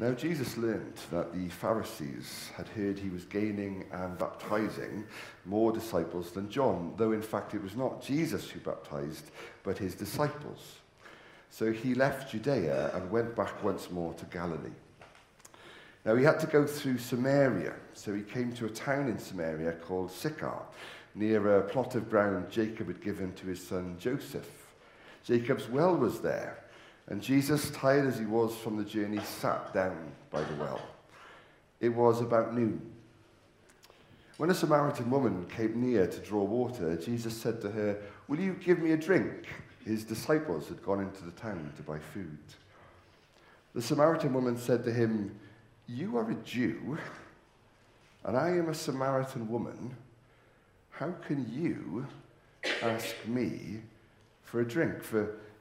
Now, Jesus learned that the Pharisees had heard he was gaining and baptizing more disciples than John, though in fact it was not Jesus who baptized, but his disciples. So he left Judea and went back once more to Galilee. Now, he had to go through Samaria, so he came to a town in Samaria called Sychar, near a plot of ground Jacob had given to his son Joseph. Jacob's well was there and Jesus, tired as he was from the journey, sat down by the well. It was about noon. When a Samaritan woman came near to draw water, Jesus said to her, Will you give me a drink? His disciples had gone into the town to buy food. The Samaritan woman said to him, You are a Jew, and I am a Samaritan woman. How can you ask me for a drink? For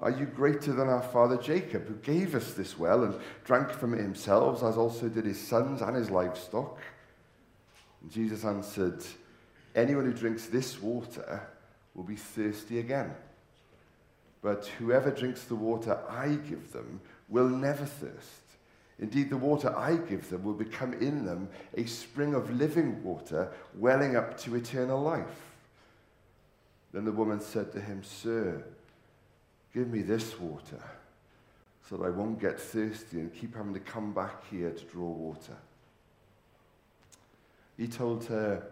Are you greater than our father Jacob, who gave us this well and drank from it himself, as also did his sons and his livestock? And Jesus answered, Anyone who drinks this water will be thirsty again. But whoever drinks the water I give them will never thirst. Indeed, the water I give them will become in them a spring of living water welling up to eternal life. Then the woman said to him, Sir, Give me this water so that I won't get thirsty and keep having to come back here to draw water. He told her,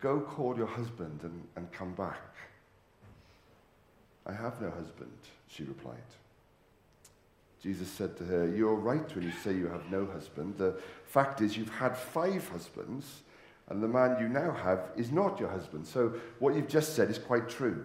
Go call your husband and, and come back. I have no husband, she replied. Jesus said to her, You're right when you say you have no husband. The fact is, you've had five husbands, and the man you now have is not your husband. So what you've just said is quite true.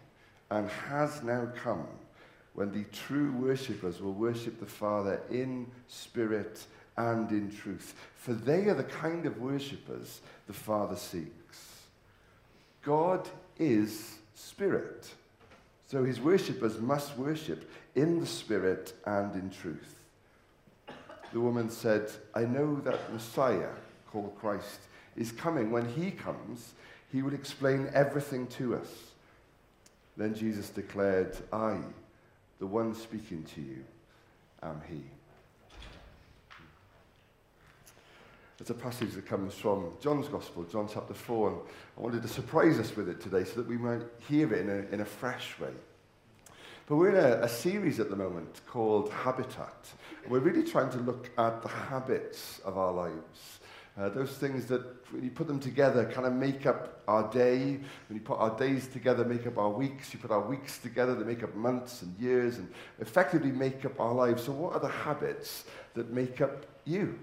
and has now come when the true worshippers will worship the Father in spirit and in truth. For they are the kind of worshippers the Father seeks. God is spirit. So his worshippers must worship in the spirit and in truth. The woman said, I know that Messiah, called Christ, is coming. When he comes, he will explain everything to us. Then Jesus declared, I, the one speaking to you, am he. It's a passage that comes from John's Gospel, John chapter 4, and I wanted to surprise us with it today so that we might hear it in a, in a fresh way. But we're in a, a series at the moment called Habitat. We're really trying to look at the habits of our lives. Uh, those things that, when you put them together, kind of make up our day. When you put our days together, make up our weeks. You put our weeks together, they make up months and years and effectively make up our lives. So, what are the habits that make up you?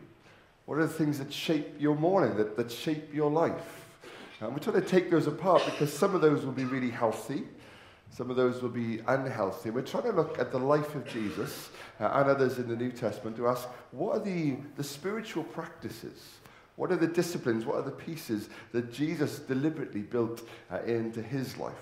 What are the things that shape your morning, that, that shape your life? And we're trying to take those apart because some of those will be really healthy. Some of those will be unhealthy. We're trying to look at the life of Jesus uh, and others in the New Testament to ask what are the, the spiritual practices what are the disciplines? What are the pieces that Jesus deliberately built uh, into his life?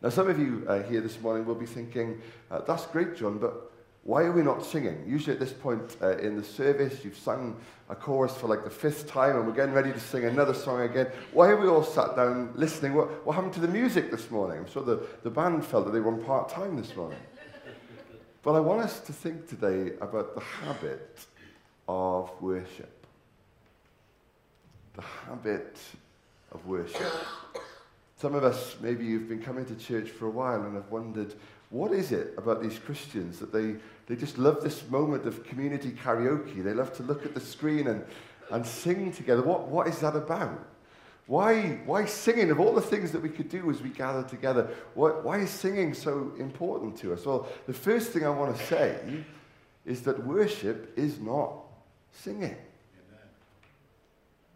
Now, some of you uh, here this morning will be thinking, uh, that's great, Jon, but why are we not singing? Usually at this point uh, in the service, you've sung a chorus for like the fifth time and we're getting ready to sing another song again. Why are we all sat down listening? What, what happened to the music this morning? I'm sure the, the band felt that they were on part time this morning. but I want us to think today about the habit of worship the habit of worship. Some of us, maybe you've been coming to church for a while and have wondered, what is it about these Christians that they, they just love this moment of community karaoke? They love to look at the screen and, and sing together. What, what is that about? Why, why singing? Of all the things that we could do as we gather together, why, why is singing so important to us? Well, the first thing I want to say is that worship is not singing.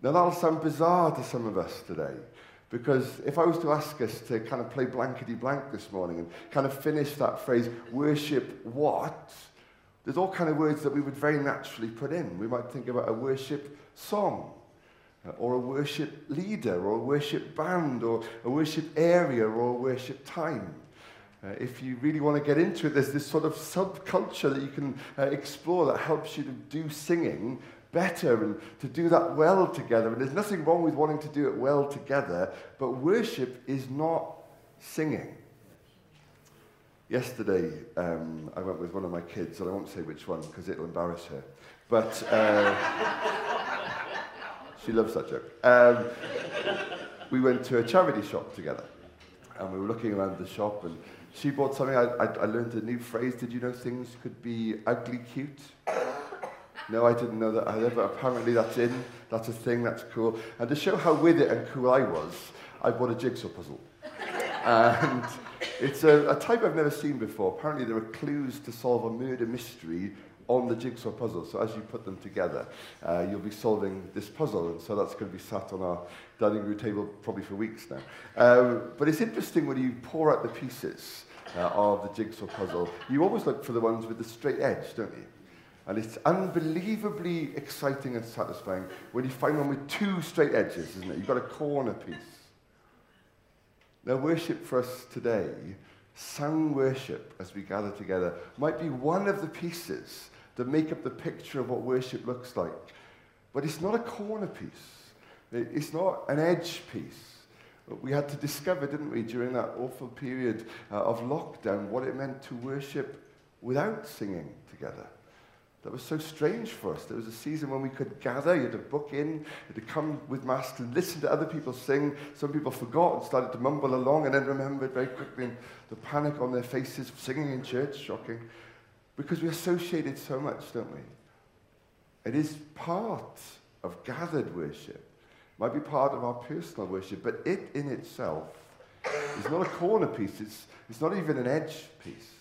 Now, that'll sound bizarre to some of us today. Because if I was to ask us to kind of play blankety blank this morning and kind of finish that phrase, worship what? There's all kind of words that we would very naturally put in. We might think about a worship song, uh, or a worship leader, or a worship band, or a worship area, or a worship time. Uh, if you really want to get into it, there's this sort of subculture that you can uh, explore that helps you to do singing better and to do that well together. And there's nothing wrong with wanting to do it well together, but worship is not singing. Yesterday, um, I went with one of my kids, and I won't say which one because it'll embarrass her. But uh, she loves that joke. Um, we went to a charity shop together, and we were looking around the shop, and she bought something. I, I, I learned a new phrase. Did you know things could be ugly cute? No, I didn't know that either, but apparently that's in. That's a thing, that's cool. And to show how with it and cool I was, I bought a jigsaw puzzle. and it's a, a, type I've never seen before. Apparently, there are clues to solve a murder mystery on the jigsaw puzzle. So as you put them together, uh, you'll be solving this puzzle. And so that's going to be sat on our dining room table probably for weeks now. Um, but it's interesting when you pour out the pieces uh, of the jigsaw puzzle, you always look for the ones with the straight edge, don't you? And it's unbelievably exciting and satisfying when you find one with two straight edges, isn't it? You've got a corner piece. Now, worship for us today, sung worship as we gather together, might be one of the pieces that make up the picture of what worship looks like. But it's not a corner piece, it's not an edge piece. We had to discover, didn't we, during that awful period uh, of lockdown, what it meant to worship without singing together. That was so strange for us. There was a season when we could gather, you had to book in, you had to come with masks to listen to other people sing. Some people forgot and started to mumble along and then remembered very quickly and the panic on their faces, singing in church, shocking. Because we associate it so much, don't we? It is part of gathered worship. It might be part of our personal worship, but it in itself is not a corner piece. It's, it's not even an edge piece.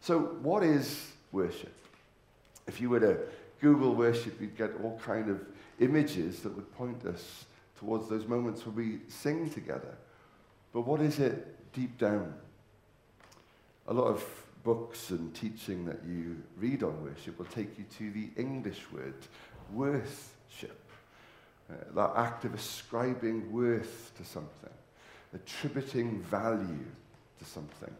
So what is worship? If you were to Google worship, you'd get all kind of images that would point us towards those moments where we sing together. But what is it deep down? A lot of books and teaching that you read on worship will take you to the English word, worthship. Uh, that act of ascribing worth to something, attributing value to something.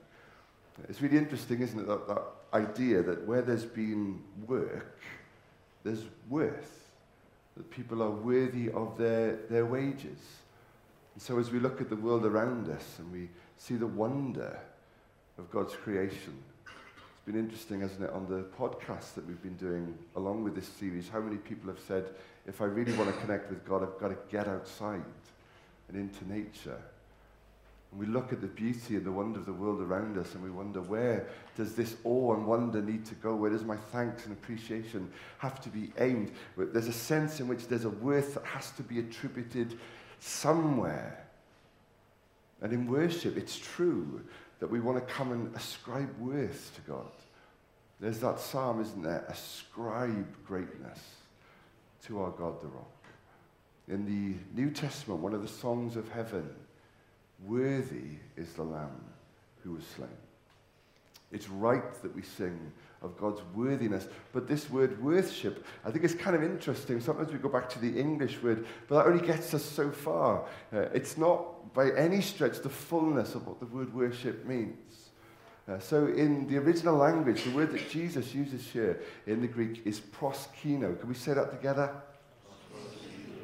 It's really interesting, isn't it, that, that idea that where there's been work, there's worth, that people are worthy of their, their wages. And so as we look at the world around us and we see the wonder of God's creation, it's been interesting, hasn't it, on the podcast that we've been doing along with this series, how many people have said, if I really want to connect with God, I've got to get outside and into nature and we look at the beauty and the wonder of the world around us and we wonder where does this awe and wonder need to go? Where does my thanks and appreciation have to be aimed? There's a sense in which there's a worth that has to be attributed somewhere. And in worship, it's true that we want to come and ascribe worth to God. There's that psalm, isn't there? Ascribe greatness to our God, the rock. In the New Testament, one of the songs of heaven Worthy is the Lamb who was slain. It's right that we sing of God's worthiness. But this word worship, I think it's kind of interesting. Sometimes we go back to the English word, but that only gets us so far. Uh, it's not by any stretch the fullness of what the word worship means. Uh, so in the original language, the word that Jesus uses here in the Greek is proskino. Can we say that together?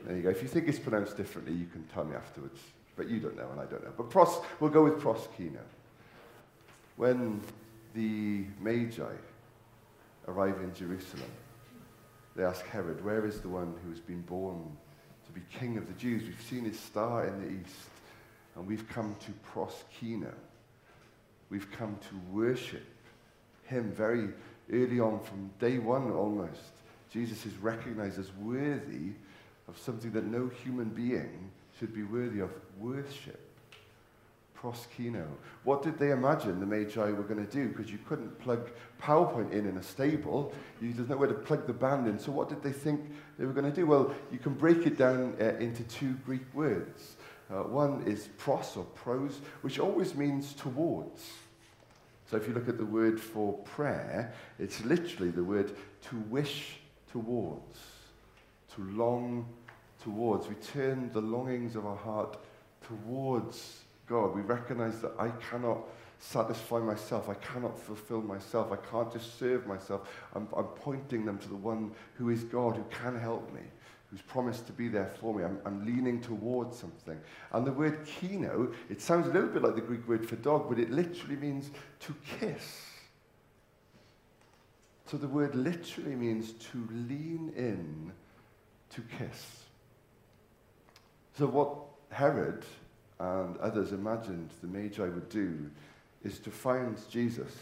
There you go. If you think it's pronounced differently, you can tell me afterwards. But you don't know, and I don't know. But pros, we'll go with proskino. When the Magi arrive in Jerusalem, they ask Herod, Where is the one who has been born to be king of the Jews? We've seen his star in the east, and we've come to proskino. We've come to worship him very early on, from day one almost. Jesus is recognized as worthy of something that no human being should be worthy of worship. Proskino. What did they imagine the Magi were going to do? Because you couldn't plug PowerPoint in in a stable. You, there's nowhere to plug the band in. So what did they think they were going to do? Well, you can break it down uh, into two Greek words. Uh, one is pros or pros, which always means towards. So if you look at the word for prayer, it's literally the word to wish towards, to long towards. We turn the longings of our heart towards God. We recognize that I cannot satisfy myself. I cannot fulfill myself. I can't just serve myself. I'm, I'm pointing them to the one who is God, who can help me, who's promised to be there for me. I'm, I'm leaning towards something. And the word kino, it sounds a little bit like the Greek word for dog, but it literally means to kiss. So the word literally means to lean in to kiss. So what Herod and others imagined the Magi would do is to find Jesus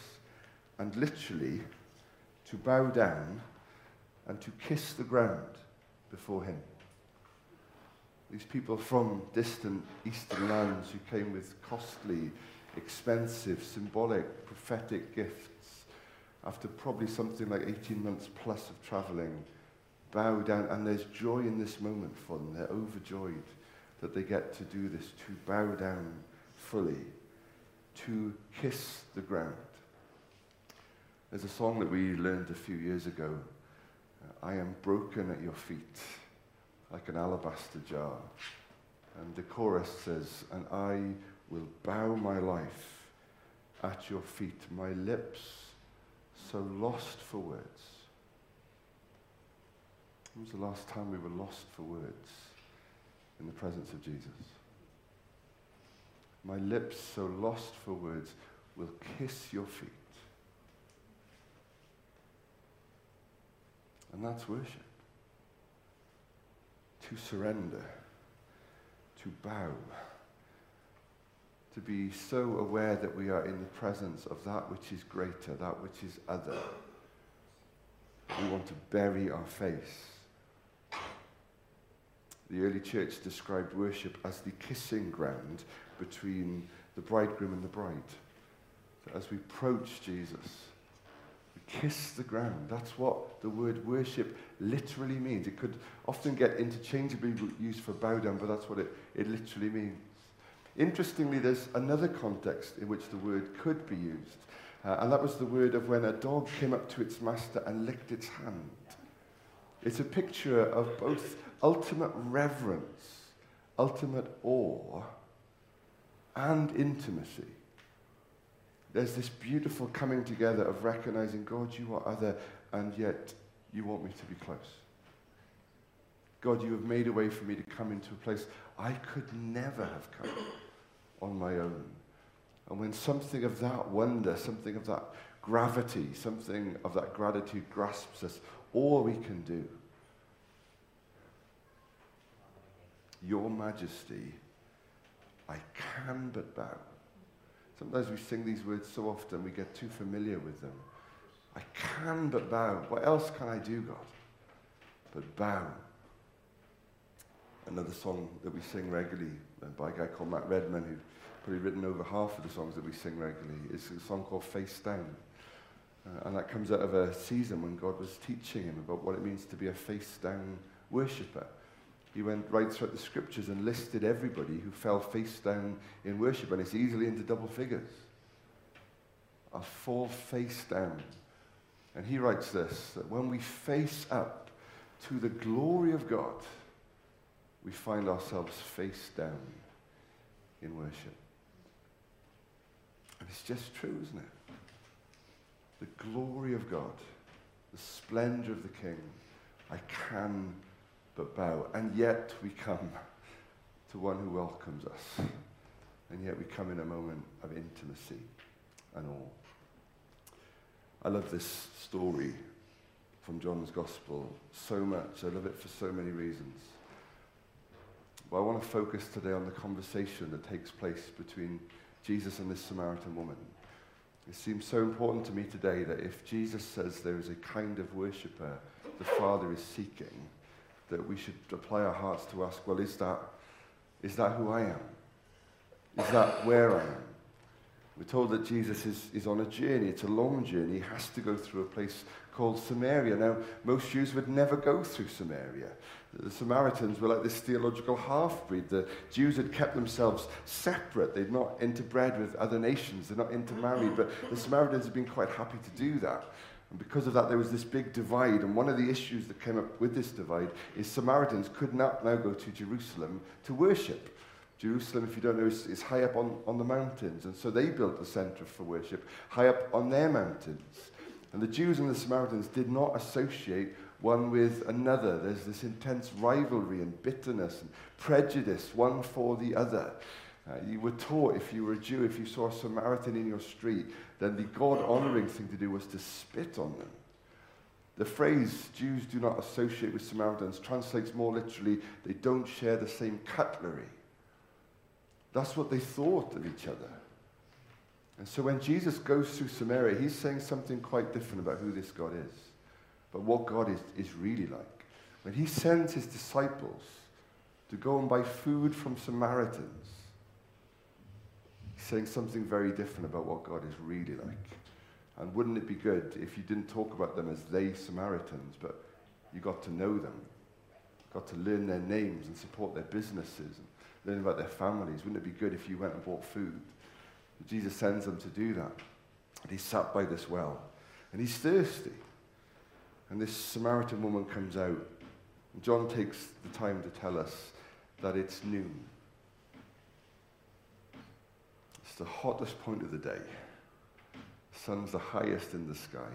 and literally to bow down and to kiss the ground before him. These people from distant eastern lands who came with costly, expensive, symbolic, prophetic gifts after probably something like 18 months plus of traveling, bow down, and there's joy in this moment for them. They're overjoyed that they get to do this, to bow down fully, to kiss the ground. There's a song that we learned a few years ago. Uh, I am broken at your feet, like an alabaster jar. And the chorus says, And I will bow my life at your feet, my lips so lost for words. When was the last time we were lost for words? in the presence of Jesus. My lips, so lost for words, will kiss your feet. And that's worship. To surrender, to bow, to be so aware that we are in the presence of that which is greater, that which is other. We want to bury our face the early church described worship as the kissing ground between the bridegroom and the bride. So as we approach Jesus, we kiss the ground. That's what the word worship literally means. It could often get interchangeably used for bow down, but that's what it, it literally means. Interestingly, there's another context in which the word could be used, uh, and that was the word of when a dog came up to its master and licked its hand. It's a picture of both ultimate reverence, ultimate awe, and intimacy. There's this beautiful coming together of recognizing, God, you are other, and yet you want me to be close. God, you have made a way for me to come into a place I could never have come on my own. And when something of that wonder, something of that gravity, something of that gratitude grasps us, all we can do Your Majesty, I can but bow. Sometimes we sing these words so often we get too familiar with them. I can but bow. What else can I do, God? But bow. Another song that we sing regularly uh, by a guy called Matt Redman, who's probably written over half of the songs that we sing regularly, is a song called Face Down. Uh, and that comes out of a season when God was teaching him about what it means to be a face down worshipper. He went right throughout the scriptures and listed everybody who fell face down in worship, and it's easily into double figures. A fall face down. And he writes this that when we face up to the glory of God, we find ourselves face down in worship. And it's just true, isn't it? The glory of God, the splendor of the King. I can but bow. And yet we come to one who welcomes us. And yet we come in a moment of intimacy and all. I love this story from John's Gospel so much. I love it for so many reasons. But I want to focus today on the conversation that takes place between Jesus and this Samaritan woman. It seems so important to me today that if Jesus says there is a kind of worshipper the Father is seeking, that we should apply our hearts to ask, well, is that, is that who I am? Is that where I am? We're told that Jesus is, is on a journey. It's a long journey. He has to go through a place called Samaria. Now, most Jews would never go through Samaria. The Samaritans were like this theological half breed. The Jews had kept themselves separate. They'd not interbred with other nations. They're not intermarried. But the Samaritans had been quite happy to do that. And because of that, there was this big divide. And one of the issues that came up with this divide is Samaritans could not now go to Jerusalem to worship. Jerusalem, if you don't know, is, is high up on, on the mountains. And so they built a center for worship high up on their mountains. And the Jews and the Samaritans did not associate one with another. There's this intense rivalry and bitterness and prejudice, one for the other. Uh, you were taught if you were a Jew, if you saw a Samaritan in your street, then the God honoring thing to do was to spit on them. The phrase Jews do not associate with Samaritans translates more literally, they don't share the same cutlery. That's what they thought of each other. And so when Jesus goes through Samaria, he's saying something quite different about who this God is, but what God is, is really like. When he sends his disciples to go and buy food from Samaritans, saying something very different about what God is really like. And wouldn't it be good if you didn't talk about them as they Samaritans, but you got to know them, got to learn their names and support their businesses and learn about their families. Wouldn't it be good if you went and bought food? Jesus sends them to do that. And he sat by this well. And he's thirsty. And this Samaritan woman comes out. And John takes the time to tell us that it's noon. It's the hottest point of the day. Sun's the highest in the sky.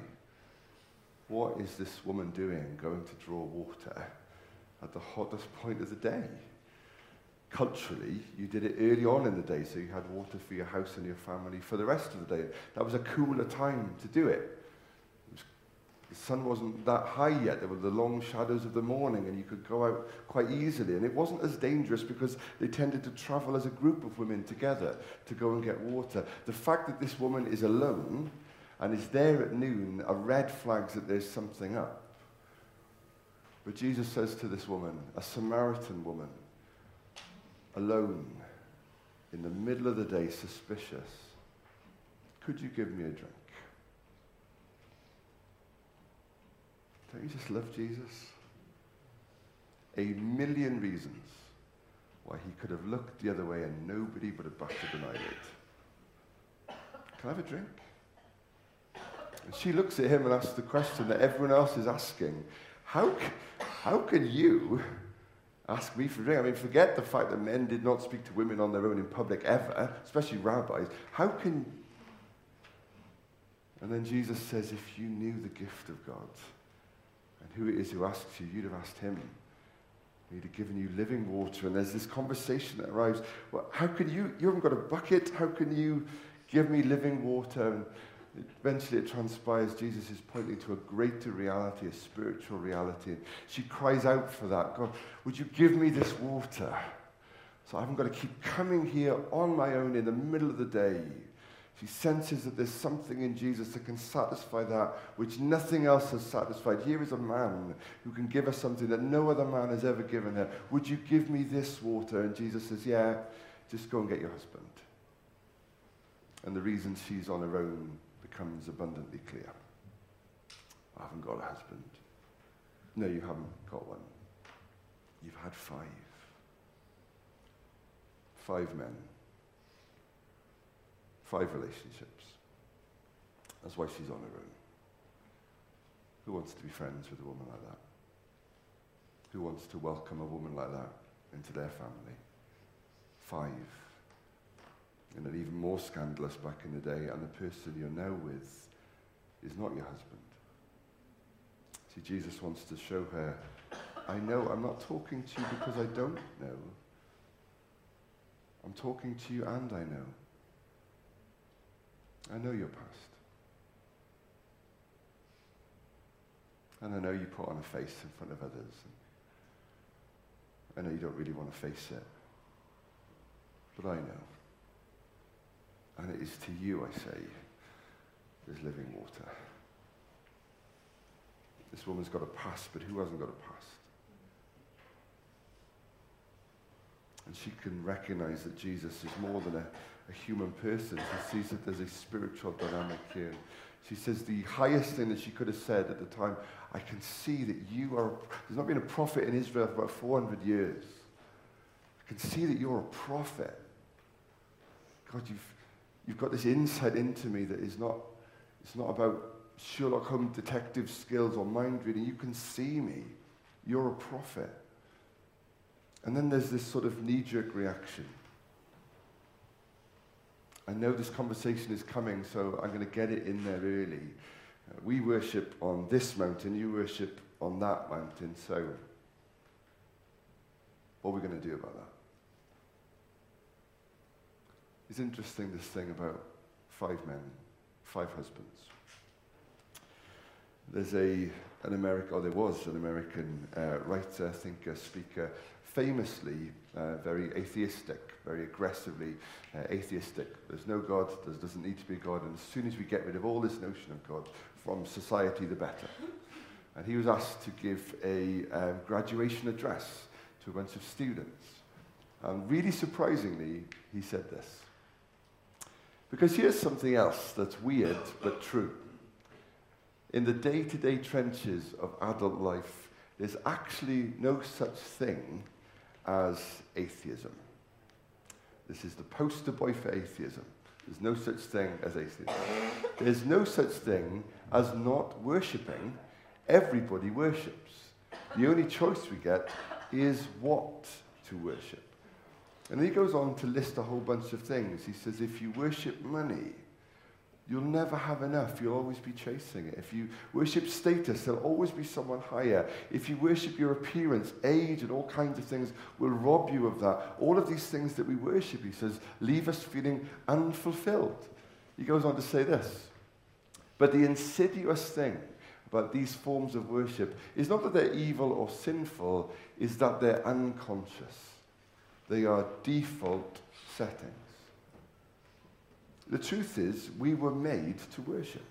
What is this woman doing going to draw water at the hottest point of the day? culturally, you did it early on in the day, so you had water for your house and your family for the rest of the day. That was a cooler time to do it. The sun wasn't that high yet. There were the long shadows of the morning, and you could go out quite easily. And it wasn't as dangerous because they tended to travel as a group of women together to go and get water. The fact that this woman is alone and is there at noon are red flags that there's something up. But Jesus says to this woman, a Samaritan woman, alone, in the middle of the day, suspicious, could you give me a drink? Don't you just love Jesus? A million reasons why he could have looked the other way and nobody would have batted an eyelid. Can I have a drink? And she looks at him and asks the question that everyone else is asking How, how can you ask me for a drink. I mean, forget the fact that men did not speak to women on their own in public ever, especially rabbis. How can. And then Jesus says, if you knew the gift of God and who it is who asks you, you'd have asked him. He'd have given you living water. And there's this conversation that arrives. Well, how can you, you haven't got a bucket. How can you give me living water? And Eventually, it transpires Jesus is pointing to a greater reality, a spiritual reality. She cries out for that God, would you give me this water? So I haven't got to keep coming here on my own in the middle of the day. She senses that there's something in Jesus that can satisfy that which nothing else has satisfied. Here is a man who can give us something that no other man has ever given her. Would you give me this water? And Jesus says, Yeah, just go and get your husband. And the reason she's on her own becomes abundantly clear. I haven't got a husband. No, you haven't got one. You've had five. Five men. Five relationships. That's why she's on her own. Who wants to be friends with a woman like that? Who wants to welcome a woman like that into their family? Five and then even more scandalous back in the day, and the person you're now with is not your husband. See, Jesus wants to show her, I know I'm not talking to you because I don't know. I'm talking to you and I know. I know your past. And I know you put on a face in front of others. I know you don't really want to face it. But I know. And it is to you, I say, there's living water. This woman's got a past, but who hasn't got a past? And she can recognize that Jesus is more than a, a human person. She sees that there's a spiritual dynamic here. She says the highest thing that she could have said at the time, I can see that you are, there's not been a prophet in Israel for about 400 years. I can see that you're a prophet. God, you've, you've got this insight into me that is not, it's not about Sherlock Holmes detective skills or mind reading. You can see me. You're a prophet. And then there's this sort of knee jerk reaction. I know this conversation is coming, so I'm going to get it in there early. Uh, we worship on this mountain, you worship on that mountain, so what are we going to do about that? It's interesting this thing about five men, five husbands. There's a, an American, or there was an American uh, writer, thinker, speaker, famously uh, very atheistic, very aggressively uh, atheistic. There's no God, there doesn't need to be a God, and as soon as we get rid of all this notion of God from society, the better. And he was asked to give a um, graduation address to a bunch of students. And really surprisingly, he said this. Because here's something else that's weird but true. In the day to day trenches of adult life, there's actually no such thing as atheism. This is the poster boy for atheism. There's no such thing as atheism. There's no such thing as not worshipping. Everybody worships. The only choice we get is what to worship. And he goes on to list a whole bunch of things. He says, if you worship money, You'll never have enough. You'll always be chasing it. If you worship status, there'll always be someone higher. If you worship your appearance, age, and all kinds of things will rob you of that. All of these things that we worship, he says, leave us feeling unfulfilled. He goes on to say this. But the insidious thing about these forms of worship is not that they're evil or sinful, is that they're unconscious. They are default settings. The truth is, we were made to worship.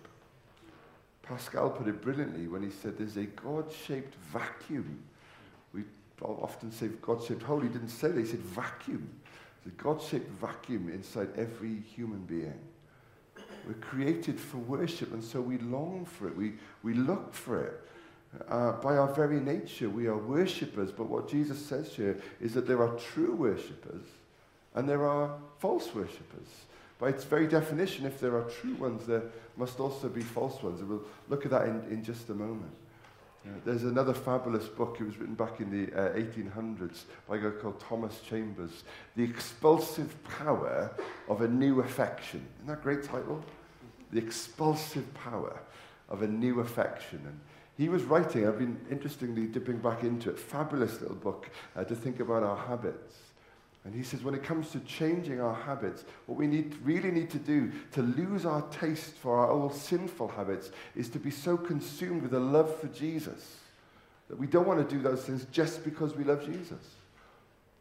Pascal put it brilliantly when he said there's a God shaped vacuum. We often say God shaped hole. He didn't say that, he said vacuum. There's a God shaped vacuum inside every human being. We're created for worship, and so we long for it. We, we look for it. Uh, by our very nature, we are worshippers, but what Jesus says here is that there are true worshippers and there are false worshippers. By its very definition, if there are true ones, there must also be false ones. And we'll look at that in, in just a moment. Uh, there's another fabulous book. It was written back in the uh, 1800s by a guy called Thomas Chalmers. The Expulsive Power of a New Affection. Isn't that a great title? The Expulsive Power of a New Affection. And he was writing, I've been interestingly dipping back into it, fabulous little book uh, to think about our habits. And he says, when it comes to changing our habits, what we need, really need to do to lose our taste for our old sinful habits is to be so consumed with a love for Jesus that we don't want to do those things just because we love Jesus.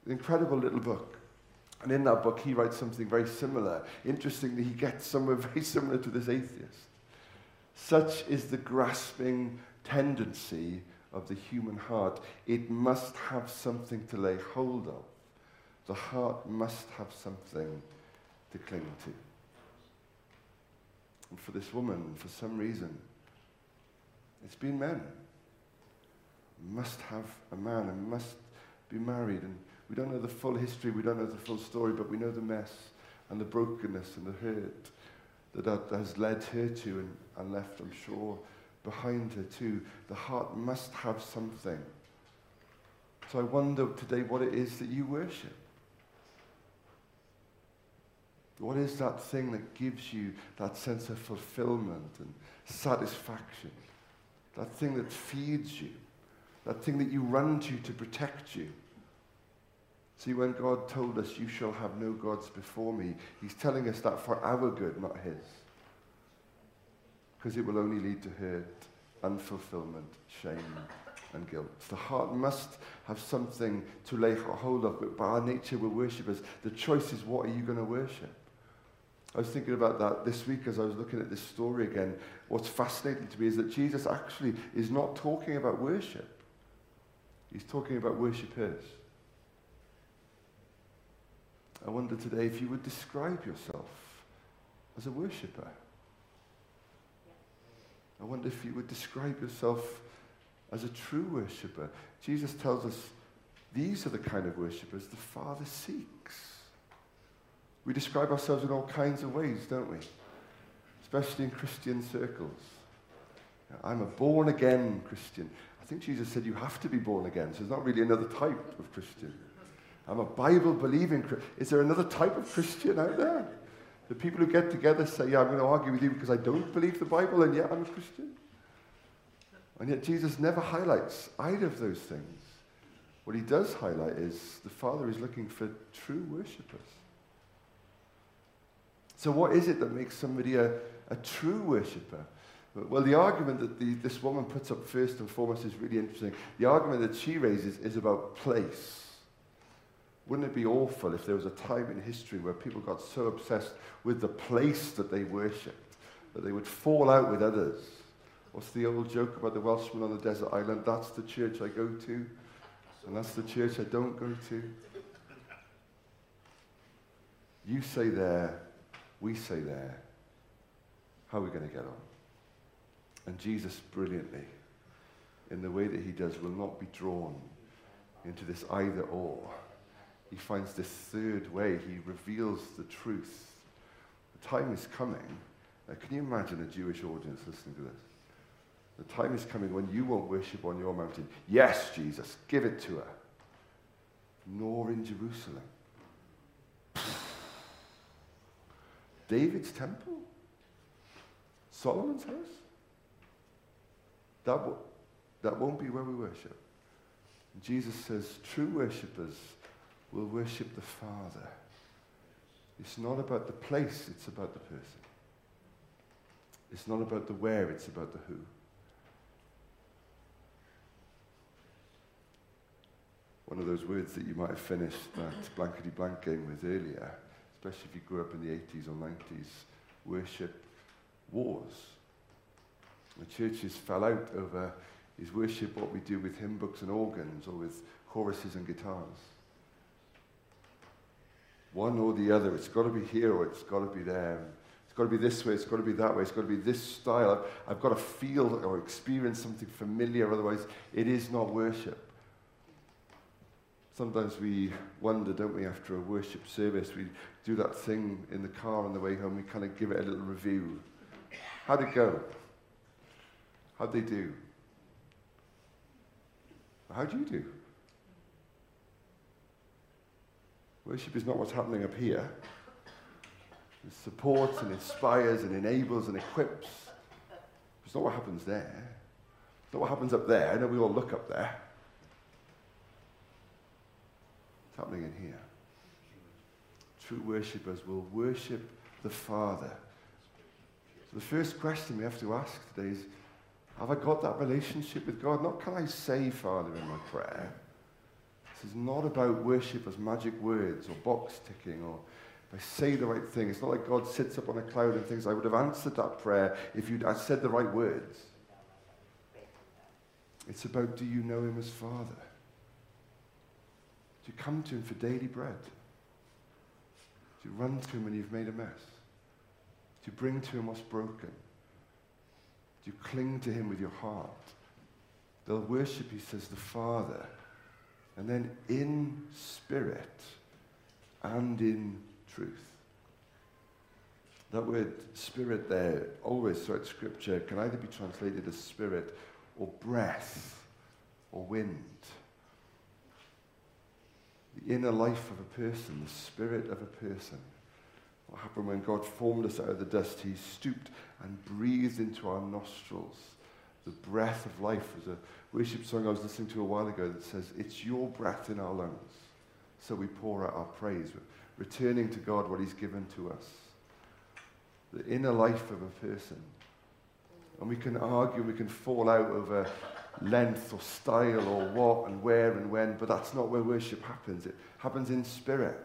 An incredible little book. And in that book, he writes something very similar. Interestingly, he gets somewhere very similar to this atheist. Such is the grasping tendency of the human heart. It must have something to lay hold of the heart must have something to cling to. And for this woman, for some reason, it's been men. Must have a man and must be married. And we don't know the full history, we don't know the full story, but we know the mess and the brokenness and the hurt that that has led her to and, and left, I'm sure, behind her too. The heart must have something. So I wonder today what it is that you worship. What is that thing that gives you that sense of fulfillment and satisfaction? That thing that feeds you? That thing that you run to to protect you? See, when God told us, You shall have no gods before me, He's telling us that for our good, not His. Because it will only lead to hurt, unfulfillment, shame, and guilt. The heart must have something to lay hold of, but by our nature, we're worshippers. The choice is what are you going to worship? I was thinking about that this week as I was looking at this story again. What's fascinating to me is that Jesus actually is not talking about worship. He's talking about worshippers. I wonder today if you would describe yourself as a worshipper. I wonder if you would describe yourself as a true worshipper. Jesus tells us these are the kind of worshippers the Father seeks. We describe ourselves in all kinds of ways, don't we? Especially in Christian circles. I'm a born again Christian. I think Jesus said you have to be born again, so there's not really another type of Christian. I'm a Bible believing Christian. Is there another type of Christian out there? The people who get together say, yeah, I'm going to argue with you because I don't believe the Bible, and yet I'm a Christian. And yet Jesus never highlights either of those things. What he does highlight is the Father is looking for true worshippers. So, what is it that makes somebody a, a true worshipper? Well, the argument that the, this woman puts up first and foremost is really interesting. The argument that she raises is about place. Wouldn't it be awful if there was a time in history where people got so obsessed with the place that they worshipped that they would fall out with others? What's the old joke about the Welshman on the desert island? That's the church I go to, and that's the church I don't go to. You say there, we say there. How are we going to get on? And Jesus, brilliantly, in the way that he does, will not be drawn into this either or he finds this third way. He reveals the truth. The time is coming. Now, can you imagine a Jewish audience listening to this? The time is coming when you won't worship on your mountain. Yes, Jesus, give it to her. Nor in Jerusalem. David's temple? Solomon's house? That, w- that won't be where we worship. Jesus says true worshippers will worship the Father. It's not about the place, it's about the person. It's not about the where, it's about the who. One of those words that you might have finished that blankety blank game with earlier, especially if you grew up in the 80s or 90s, worship wars. The churches fell out over uh, is worship what we do with hymn books and organs or with choruses and guitars one or the other. It's got to be here or it's got to be there. It's got to be this way, it's got to be that way, it's got to be this style. I've got to feel or experience something familiar, otherwise, it is not worship. Sometimes we wonder, don't we, after a worship service, we do that thing in the car on the way home, we kind of give it a little review. How'd it go? How'd they do? How'd you do? Worship is not what's happening up here. It supports and inspires and enables and equips. It's not what happens there. It's not what happens up there. I know we all look up there. It's happening in here. True worshippers will worship the Father. So the first question we have to ask today is, have I got that relationship with God? Not can I say Father in my prayer, this is not about worship as magic words or box ticking or if I say the right thing. It's not like God sits up on a cloud and thinks, I would have answered that prayer if you'd I said the right words. It's about do you know him as Father? You come to him for daily bread? Do you run to him when you've made a mess? Do you bring to him what's broken? Do you cling to him with your heart? They'll worship, he says, the Father and then in spirit and in truth. That word spirit there, always throughout Scripture, can either be translated as spirit or breath or wind. The inner life of a person, the spirit of a person. What happened when God formed us out of the dust? He stooped and breathed into our nostrils the breath of life. There's a worship song I was listening to a while ago that says, It's your breath in our lungs. So we pour out our praise, returning to God what He's given to us. The inner life of a person. And we can argue, we can fall out over length or style or what and where and when, but that's not where worship happens. It happens in spirit.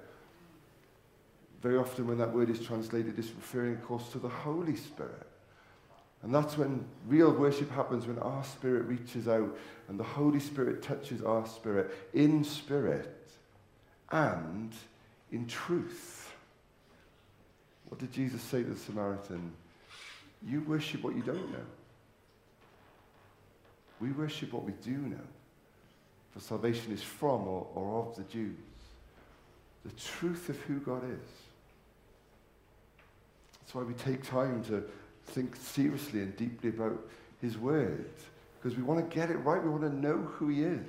Very often, when that word is translated, it's referring, of course, to the Holy Spirit. And that's when real worship happens, when our spirit reaches out and the Holy Spirit touches our spirit in spirit and in truth. What did Jesus say to the Samaritan? You worship what you don't know. We worship what we do know. For salvation is from or, or of the Jews. The truth of who God is. That's why we take time to think seriously and deeply about his word. Because we want to get it right. We want to know who he is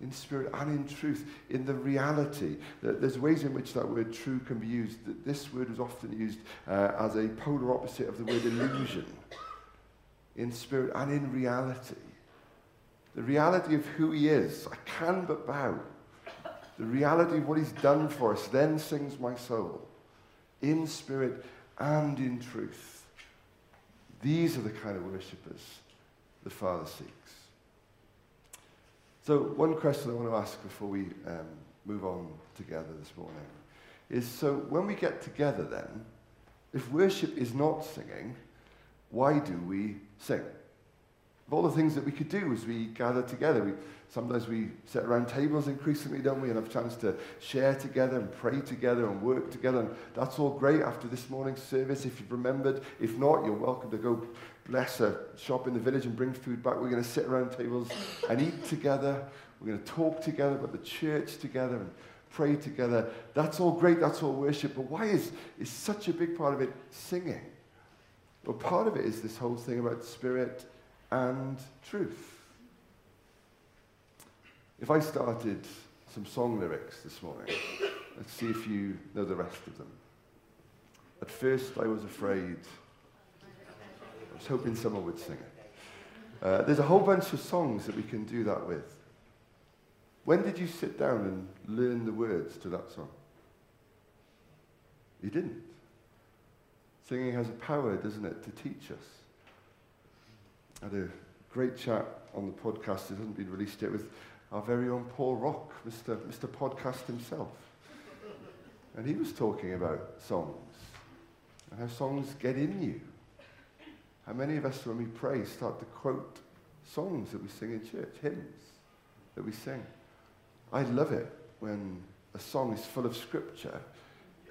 in spirit and in truth, in the reality. There's ways in which that word true can be used. That this word is often used uh, as a polar opposite of the word illusion, in spirit and in reality. The reality of who he is, I can but bow. The reality of what he's done for us, then sings my soul, in spirit and in truth. These are the kind of worshippers the Father seeks. So, one question I want to ask before we um, move on together this morning is so when we get together, then, if worship is not singing, why do we sing? Of all the things that we could do as we gather together, we, sometimes we sit around tables increasingly, don't we, and have a chance to share together and pray together and work together. And that's all great after this morning's service if you've remembered. If not, you're welcome to go bless a shop in the village and bring food back. We're going to sit around tables and eat together. We're going to talk together about the church together and pray together. That's all great. That's all worship. But why is, is such a big part of it singing? Well, part of it is this whole thing about spirit and truth. If I started some song lyrics this morning, let's see if you know the rest of them. At first, I was afraid. I was hoping someone would sing it. Uh, there's a whole bunch of songs that we can do that with. When did you sit down and learn the words to that song? You didn't. Singing has a power, doesn't it, to teach us. I had a great chat on the podcast, it hasn't been released yet, with our very own Paul Rock, Mr. Mr. Podcast himself. And he was talking about songs and how songs get in you. How many of us, when we pray, start to quote songs that we sing in church, hymns that we sing? I love it when a song is full of scripture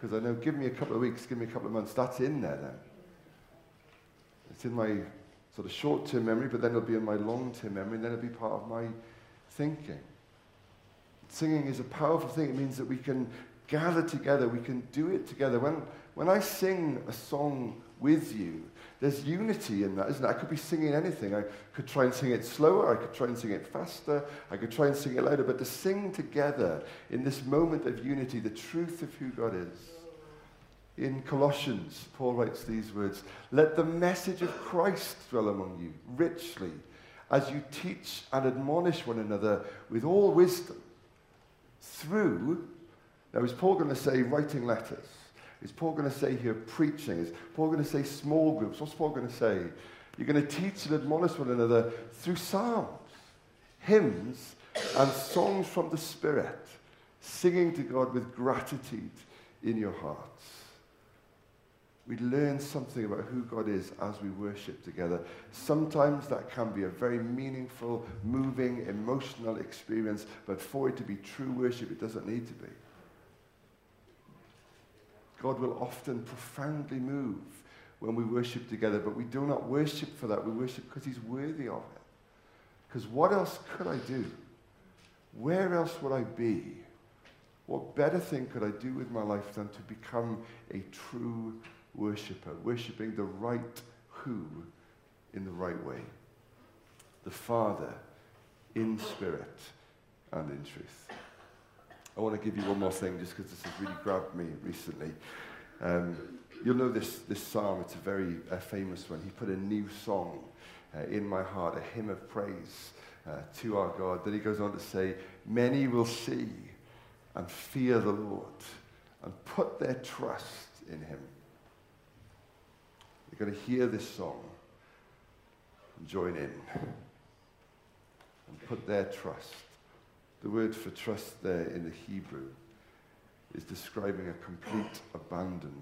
because I know, give me a couple of weeks, give me a couple of months, that's in there then. It's in my sort of short term memory, but then it'll be in my long term memory, and then it'll be part of my thinking. Singing is a powerful thing. It means that we can gather together, we can do it together. When, when I sing a song with you, there's unity in that, isn't it? I could be singing anything. I could try and sing it slower, I could try and sing it faster, I could try and sing it louder, but to sing together in this moment of unity, the truth of who God is. In Colossians, Paul writes these words Let the message of Christ dwell among you richly as you teach and admonish one another with all wisdom through, now is Paul going to say writing letters? Is Paul going to say here preaching? Is Paul going to say small groups? What's Paul going to say? You're going to teach and admonish one another through psalms, hymns, and songs from the Spirit, singing to God with gratitude in your hearts we learn something about who God is as we worship together. Sometimes that can be a very meaningful, moving, emotional experience, but for it to be true worship, it doesn't need to be. God will often profoundly move when we worship together, but we do not worship for that. We worship because He's worthy of it. Because what else could I do? Where else would I be? What better thing could I do with my life than to become a true worshiper, worshipping the right who in the right way. The Father in spirit and in truth. I want to give you one more thing just because this has really grabbed me recently. Um, you'll know this, this psalm, it's a very uh, famous one. He put a new song uh, in my heart, a hymn of praise uh, to our God. Then he goes on to say, Many will see and fear the Lord and put their trust in him. You're going to hear this song and join in and put their trust. The word for trust there in the Hebrew is describing a complete abandonment.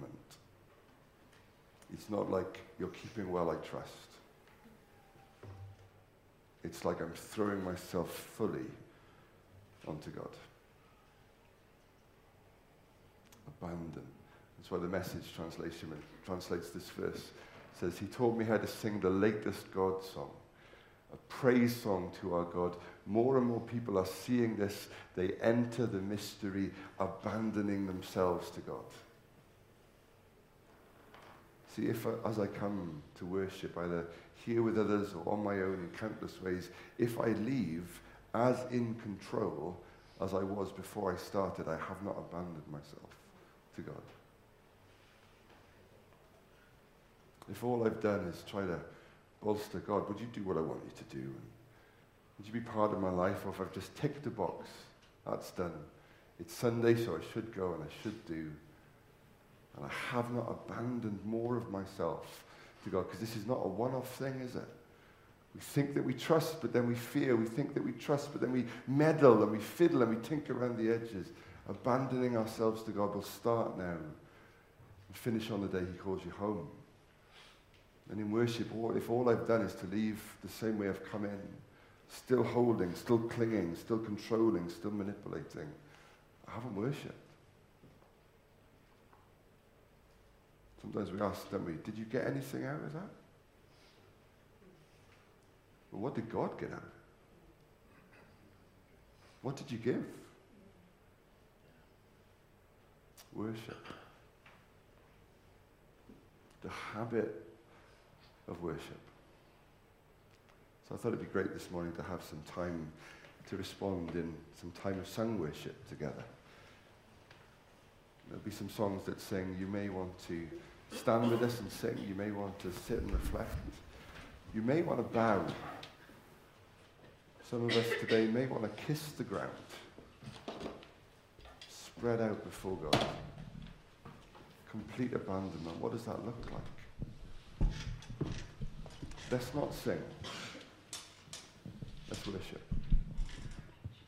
It's not like you're keeping well, I trust. It's like I'm throwing myself fully onto God. abandon. That's why the message translation translates this verse. It says, He taught me how to sing the latest God song, a praise song to our God. More and more people are seeing this. They enter the mystery, abandoning themselves to God. See, if I, as I come to worship, either here with others or on my own in countless ways, if I leave as in control as I was before I started, I have not abandoned myself to God. If all I've done is try to bolster God, would you do what I want you to do? And would you be part of my life? Or if I've just ticked a box, that's done. It's Sunday, so I should go and I should do. And I have not abandoned more of myself to God, because this is not a one off thing, is it? We think that we trust, but then we fear. We think that we trust, but then we meddle and we fiddle and we tinker around the edges. Abandoning ourselves to God will start now and finish on the day He calls you home. And in worship, if all I've done is to leave the same way I've come in, still holding, still clinging, still controlling, still manipulating, I haven't worshipped. Sometimes we ask, don't we, did you get anything out of that? Well, what did God get out? of it? What did you give? Worship. The habit of worship. So I thought it'd be great this morning to have some time to respond in some time of sung worship together. There'll be some songs that sing. You may want to stand with us and sing. You may want to sit and reflect. You may want to bow. Some of us today may want to kiss the ground, spread out before God. Complete abandonment. What does that look like? Let's not sing. Let's worship.